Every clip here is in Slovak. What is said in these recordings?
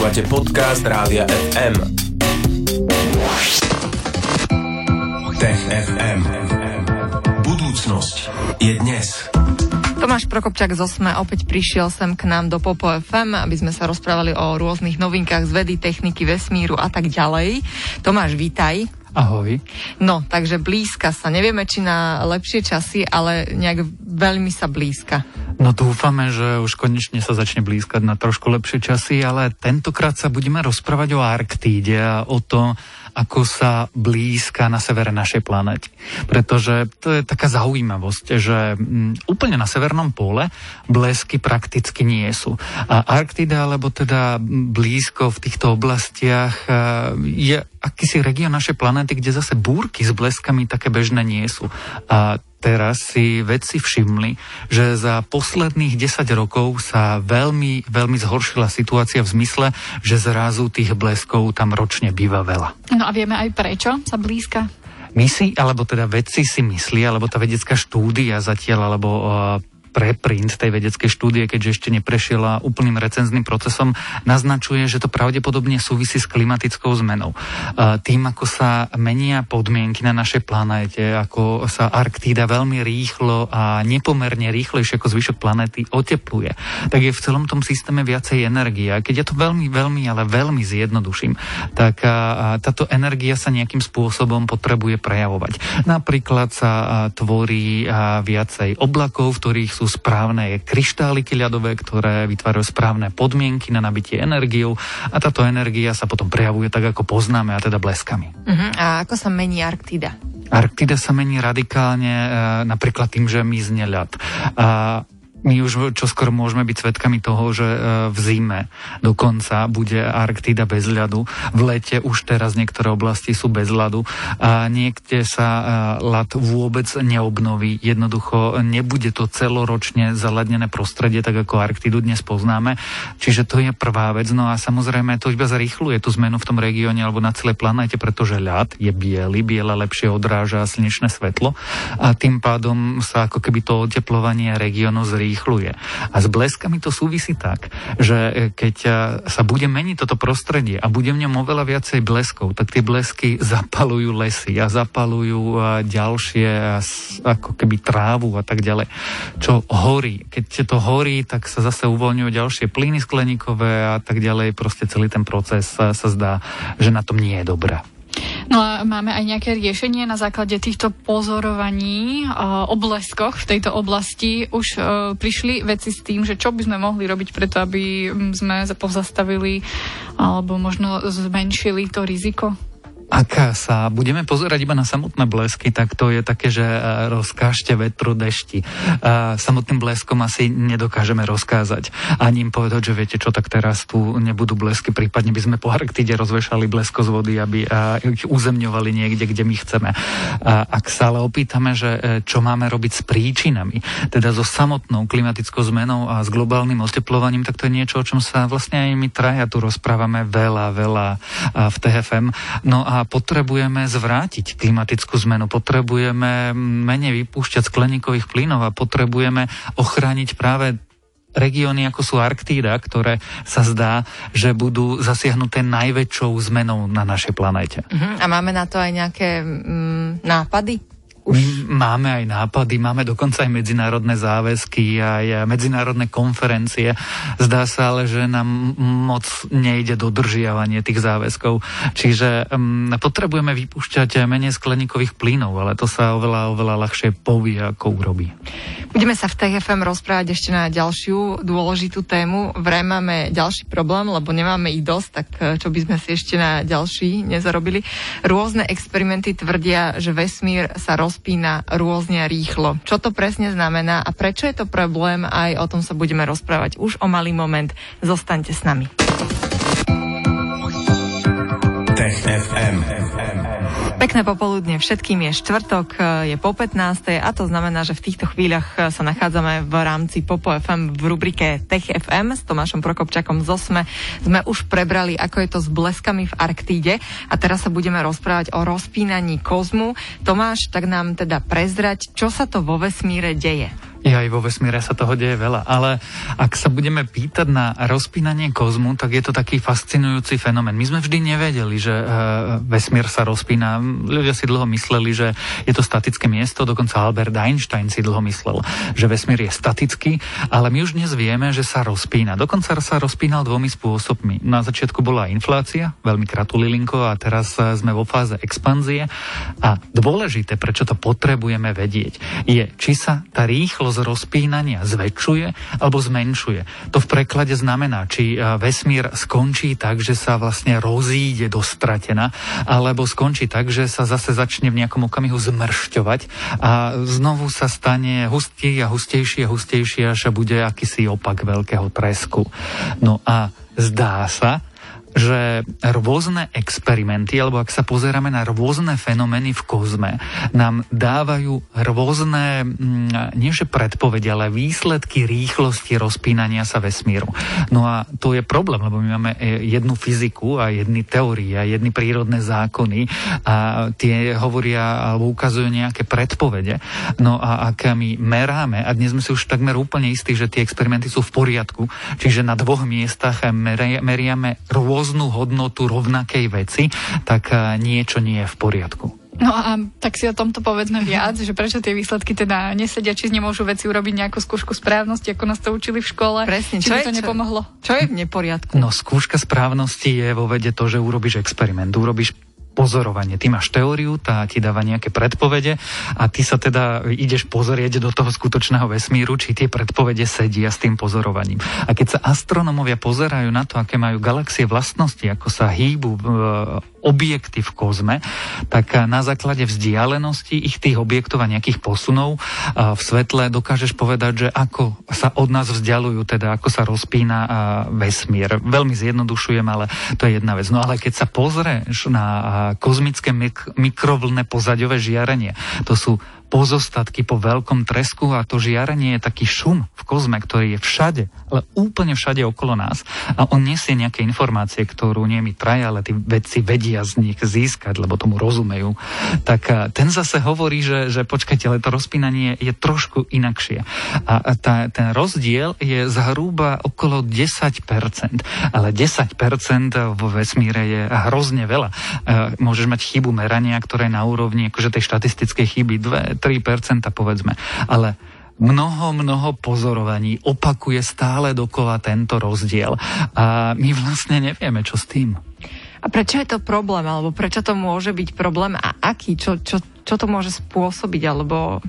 Počúvate podcast Rádia FM. Tech FM. Budúcnosť je dnes. Tomáš Prokopčák z Osme opäť prišiel sem k nám do Popo FM, aby sme sa rozprávali o rôznych novinkách z vedy, techniky, vesmíru a tak ďalej. Tomáš, vítaj. Ahoj. No, takže blízka sa. Nevieme, či na lepšie časy, ale nejak veľmi sa blízka. No dúfame, že už konečne sa začne blízkať na trošku lepšie časy, ale tentokrát sa budeme rozprávať o Arktíde a o tom, ako sa blízka na severe našej planety. Pretože to je taká zaujímavosť, že mm, úplne na severnom pole blesky prakticky nie sú. A Arktida, alebo teda blízko v týchto oblastiach je akýsi región našej planéty, kde zase búrky s bleskami také bežné nie sú. A teraz si vedci všimli, že za posledných 10 rokov sa veľmi, veľmi zhoršila situácia v zmysle, že zrazu tých bleskov tam ročne býva veľa. No a vieme aj prečo sa blízka? My si, alebo teda vedci si myslí, alebo tá vedecká štúdia zatiaľ, alebo preprint tej vedeckej štúdie, keďže ešte neprešiel úplným recenzným procesom, naznačuje, že to pravdepodobne súvisí s klimatickou zmenou. Tým, ako sa menia podmienky na našej planéte, ako sa Arktída veľmi rýchlo a nepomerne rýchlejšie ako zvyšok planéty otepluje, tak je v celom tom systéme viacej energie. A keď ja to veľmi, veľmi, ale veľmi zjednoduším, tak táto energia sa nejakým spôsobom potrebuje prejavovať. Napríklad sa tvorí viacej oblakov, v ktorých sú správne kryštáliky ľadové, ktoré vytvárajú správne podmienky na nabitie energiou a táto energia sa potom prejavuje tak, ako poznáme, a teda bleskami. Uh-huh. A ako sa mení Arktida? Arktida sa mení radikálne e, napríklad tým, že mizne ľad. A my už čoskoro môžeme byť svedkami toho, že e, v zime dokonca bude Arktida bez ľadu. V lete už teraz niektoré oblasti sú bez ľadu a niekde sa e, ľad vôbec neobnoví. Jednoducho nebude to celoročne zaladnené prostredie, tak ako Arktidu dnes poznáme. Čiže to je prvá vec. No a samozrejme to iba zrýchluje tú zmenu v tom regióne alebo na celej planéte, pretože ľad je biely, biela lepšie odráža slnečné svetlo a tým pádom sa ako keby to oteplovanie regiónu zrýchluje rýchluje. A s bleskami to súvisí tak, že e, keď e, sa bude meniť toto prostredie a bude v ňom oveľa viacej bleskov, tak tie blesky zapalujú lesy a zapalujú e, ďalšie ako keby trávu a tak ďalej, čo horí. Keď to horí, tak sa zase uvoľňujú ďalšie plyny skleníkové a tak ďalej. Proste celý ten proces sa zdá, že na tom nie je dobré. No a máme aj nejaké riešenie na základe týchto pozorovaní o bleskoch v tejto oblasti. Už uh, prišli veci s tým, že čo by sme mohli robiť preto, aby sme pozastavili alebo možno zmenšili to riziko? Ak sa budeme pozerať iba na samotné blesky, tak to je také, že e, rozkážte vetru dešti. A samotným bleskom asi nedokážeme rozkázať. Ani im povedať, že viete čo, tak teraz tu nebudú blesky, prípadne by sme po Arktide rozvešali blesko z vody, aby ich uzemňovali niekde, kde my chceme. Ak sa ale opýtame, že čo máme robiť s príčinami, teda so samotnou klimatickou zmenou a s globálnym oteplovaním, tak to je niečo, o čom sa vlastne aj my traja tu rozprávame veľa, veľa v TFM. No a potrebujeme zvrátiť klimatickú zmenu, potrebujeme menej vypúšťať skleníkových plynov a potrebujeme ochrániť práve regióny ako sú Arktída, ktoré sa zdá, že budú zasiahnuté najväčšou zmenou na našej planéte. Uh-huh. A máme na to aj nejaké mm, nápady? Už... My máme aj nápady, máme dokonca aj medzinárodné záväzky, aj medzinárodné konferencie. Zdá sa ale, že nám moc nejde dodržiavanie tých záväzkov. Čiže um, potrebujeme vypúšťať menej skleníkových plynov, ale to sa oveľa, oveľa ľahšie povie, ako urobí. Budeme sa v TFM rozprávať ešte na ďalšiu dôležitú tému. Vraj máme ďalší problém, lebo nemáme ich dosť, tak eh, čo by sme si ešte na ďalší nezarobili. Rôzne experimenty tvrdia, že vesmír sa roz rozpína rôzne rýchlo. Čo to presne znamená a prečo je to problém, aj o tom sa budeme rozprávať už o malý moment. Zostaňte s nami. FM. Pekné popoludne všetkým je štvrtok, je po 15. a to znamená, že v týchto chvíľach sa nachádzame v rámci Popo FM v rubrike Tech FM s Tomášom Prokopčakom z Osme. Sme už prebrali, ako je to s bleskami v Arktíde a teraz sa budeme rozprávať o rozpínaní kozmu. Tomáš, tak nám teda prezrať, čo sa to vo vesmíre deje. Ja aj vo vesmíre sa toho deje veľa, ale ak sa budeme pýtať na rozpínanie kozmu, tak je to taký fascinujúci fenomén. My sme vždy nevedeli, že e, vesmír sa rozpína. Ľudia si dlho mysleli, že je to statické miesto, dokonca Albert Einstein si dlho myslel, že vesmír je statický, ale my už dnes vieme, že sa rozpína. Dokonca sa rozpínal dvomi spôsobmi. Na začiatku bola inflácia, veľmi kratulilinko, a teraz e, sme vo fáze expanzie. A dôležité, prečo to potrebujeme vedieť, je, či sa tá rýchlo rýchlosť rozpínania zväčšuje alebo zmenšuje. To v preklade znamená, či e, vesmír skončí tak, že sa vlastne rozíde do stratena, alebo skončí tak, že sa zase začne v nejakom okamihu zmršťovať a znovu sa stane hustý a hustejší a hustejší, až bude akýsi opak veľkého tresku. No a zdá sa, že rôzne experimenty, alebo ak sa pozeráme na rôzne fenomény v kozme, nám dávajú rôzne, mm, nie predpovede, ale výsledky rýchlosti rozpínania sa vesmíru. No a to je problém, lebo my máme e, jednu fyziku a jedny teórie a jedny prírodné zákony a tie hovoria alebo ukazujú nejaké predpovede. No a ak my meráme, a dnes sme si už takmer úplne istí, že tie experimenty sú v poriadku, čiže na dvoch miestach meriame rôzne rôznu hodnotu rovnakej veci, tak eh, niečo nie je v poriadku. No a tak si o tomto povedzme viac, že prečo tie výsledky teda nesedia, či nemôžu veci urobiť nejakú skúšku správnosti, ako nás to učili v škole. Presne, či čo je, to nepomohlo? Čo, čo je v neporiadku? No skúška správnosti je vo vede to, že urobíš experiment, urobíš pozorovanie. Ty máš teóriu, tá ti dáva nejaké predpovede a ty sa teda ideš pozrieť do toho skutočného vesmíru, či tie predpovede sedia s tým pozorovaním. A keď sa astronomovia pozerajú na to, aké majú galaxie vlastnosti, ako sa hýbu objekty v kozme, tak na základe vzdialenosti ich tých objektov a nejakých posunov v svetle dokážeš povedať, že ako sa od nás vzdialujú, teda ako sa rozpína vesmír. Veľmi zjednodušujem, ale to je jedna vec. No ale keď sa pozrieš na kozmické mik- mikrovlné pozaďové žiarenie, to sú pozostatky po veľkom tresku a to žiarenie je taký šum v kozme, ktorý je všade, ale úplne všade okolo nás a on nesie nejaké informácie, ktorú nie my traja, ale tí vedci vedia z nich získať, lebo tomu rozumejú. Tak ten zase hovorí, že, že počkajte, ale to rozpínanie je trošku inakšie. A tá, ten rozdiel je zhruba okolo 10%, ale 10% vo vesmíre je hrozne veľa. Môžeš mať chybu merania, ktorá je na úrovni akože tej štatistickej chyby 2, 3% povedzme. Ale mnoho, mnoho pozorovaní opakuje stále dokola tento rozdiel. A my vlastne nevieme, čo s tým. A prečo je to problém? Alebo prečo to môže byť problém? A aký? Čo, čo, čo to môže spôsobiť? Alebo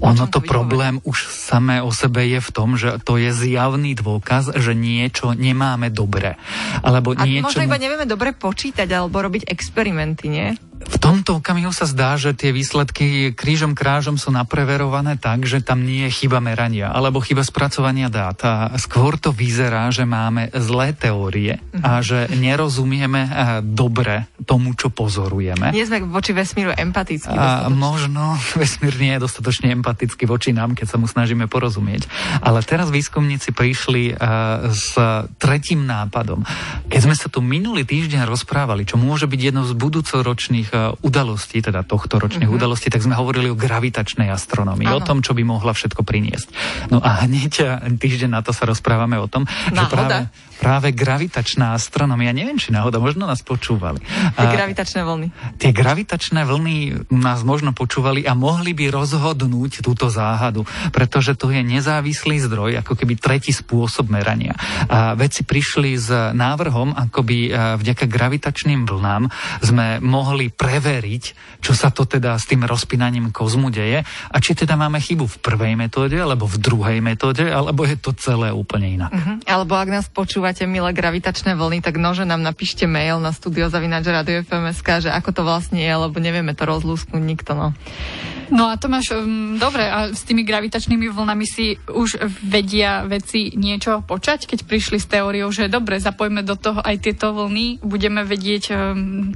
ono to problém už samé o sebe je v tom, že to je zjavný dôkaz, že niečo nemáme dobre. Alebo A niečo... možno iba nevieme dobre počítať alebo robiť experimenty, nie? V tomto okamihu sa zdá, že tie výsledky krížom krážom sú napreverované tak, že tam nie je chyba merania alebo chyba spracovania dát. A skôr to vyzerá, že máme zlé teórie a mhm. že nerozumieme eh, dobre tomu, čo pozorujeme. Nie sme voči vesmíru empatickí. A možno vesmír nie je dostatočne empatický voči nám, keď sa mu snažíme porozumieť. Ale teraz výskumníci prišli uh, s tretím nápadom. Keď sme sa tu minulý týždeň rozprávali, čo môže byť jednou z budúcoročných udalostí, teda tohto ročných mm-hmm. udalostí, tak sme hovorili o gravitačnej astronomii, ano. o tom, čo by mohla všetko priniesť. No a hneď eh, týždeň na to sa rozprávame o tom, Náhoda. že práve, práve gravitačná astronomia, neviem, či náhoda, možno nás počúvali. Tie a, gravitačné vlny. Tie gravitačné vlny nás možno počúvali a mohli by rozhodnúť túto záhadu, pretože to je nezávislý zdroj, ako keby tretí spôsob merania. A vedci prišli s návrhom, ako by eh, vďaka gravitačným vlnám sme mohli preveriť, čo sa to teda s tým rozpínaním kozmu deje a či teda máme chybu v prvej metóde, alebo v druhej metóde, alebo je to celé úplne inak. Uh-huh. Alebo ak nás počúvate, milé gravitačné vlny, tak nože nám napíšte mail na studiozavinačradio.fmsk, že ako to vlastne je, lebo nevieme to rozlúsknuť nikto. No. No a Tomáš, um, dobre, a s tými gravitačnými vlnami si už vedia veci niečo počať, keď prišli s teóriou, že dobre, zapojme do toho aj tieto vlny, budeme vedieť um,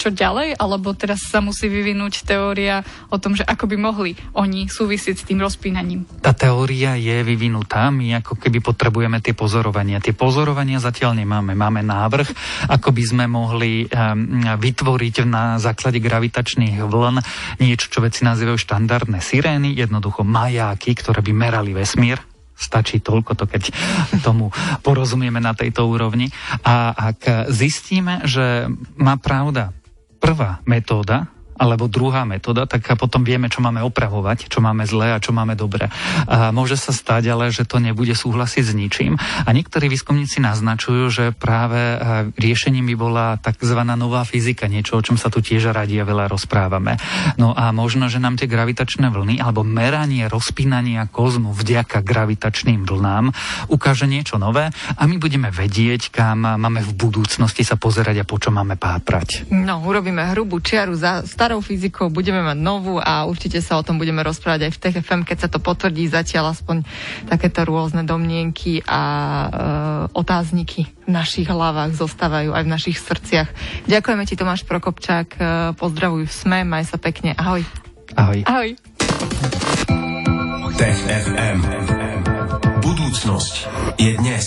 čo ďalej, alebo teraz sa musí vyvinúť teória o tom, že ako by mohli oni súvisieť s tým rozpínaním. Tá teória je vyvinutá, my ako keby potrebujeme tie pozorovania. Tie pozorovania zatiaľ nemáme. Máme návrh, ako by sme mohli um, vytvoriť na základe gravitačných vln niečo, čo veci nazývajú štandard štandardné sirény, jednoducho majáky, ktoré by merali vesmír, stačí toľko to, keď tomu porozumieme na tejto úrovni. A ak zistíme, že má pravda prvá metóda, alebo druhá metóda, tak potom vieme, čo máme opravovať, čo máme zlé a čo máme dobre. A môže sa stať ale, že to nebude súhlasiť s ničím. A niektorí výskumníci naznačujú, že práve e, riešením by bola tzv. nová fyzika, niečo, o čom sa tu tiež radi a veľa rozprávame. No a možno, že nám tie gravitačné vlny alebo meranie rozpínania kozmu vďaka gravitačným vlnám ukáže niečo nové a my budeme vedieť, kam máme v budúcnosti sa pozerať a po čo máme pátrať. No, urobíme hrubú čiaru za starou fyzikou, budeme mať novú a určite sa o tom budeme rozprávať aj v TFM, keď sa to potvrdí zatiaľ aspoň takéto rôzne domnienky a e, otázniky v našich hlavách zostávajú aj v našich srdciach. Ďakujeme ti Tomáš Prokopčák, e, pozdravuj v SME, maj sa pekne, ahoj. Ahoj. Ahoj. Tech FM. Budúcnosť je dnes.